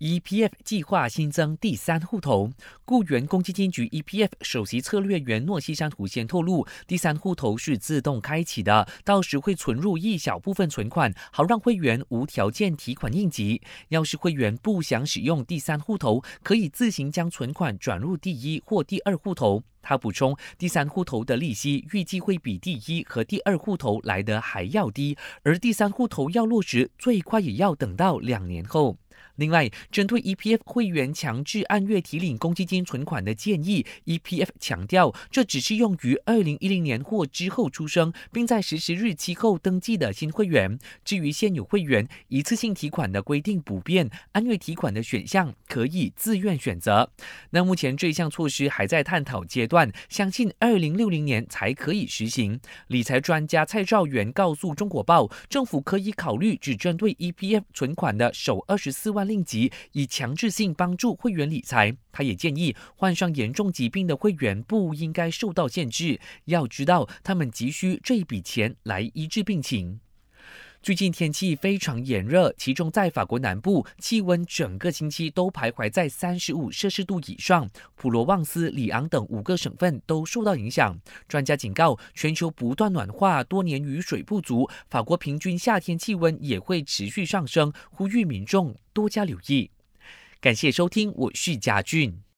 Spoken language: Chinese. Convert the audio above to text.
EPF 计划新增第三户头，雇员公积金局 EPF 首席策略员诺西山图先透露，第三户头是自动开启的，到时会存入一小部分存款，好让会员无条件提款应急。要是会员不想使用第三户头，可以自行将存款转入第一或第二户头。他补充，第三户头的利息预计会比第一和第二户头来得还要低，而第三户头要落实，最快也要等到两年后。另外，针对 EPF 会员强制按月提领公积金存款的建议，EPF 强调，这只适用于二零一零年或之后出生，并在实施日期后登记的新会员。至于现有会员，一次性提款的规定不变，按月提款的选项可以自愿选择。那目前这项措施还在探讨阶段，相信二零六零年才可以实行。理财专家蔡兆元告诉中国报，政府可以考虑只针对 EPF 存款的首二十四万。令吉以强制性帮助会员理财，他也建议患上严重疾病的会员不应该受到限制。要知道，他们急需这一笔钱来医治病情。最近天气非常炎热，其中在法国南部，气温整个星期都徘徊在三十五摄氏度以上。普罗旺斯、里昂等五个省份都受到影响。专家警告，全球不断暖化，多年雨水不足，法国平均夏天气温也会持续上升，呼吁民众多加留意。感谢收听，我是嘉俊。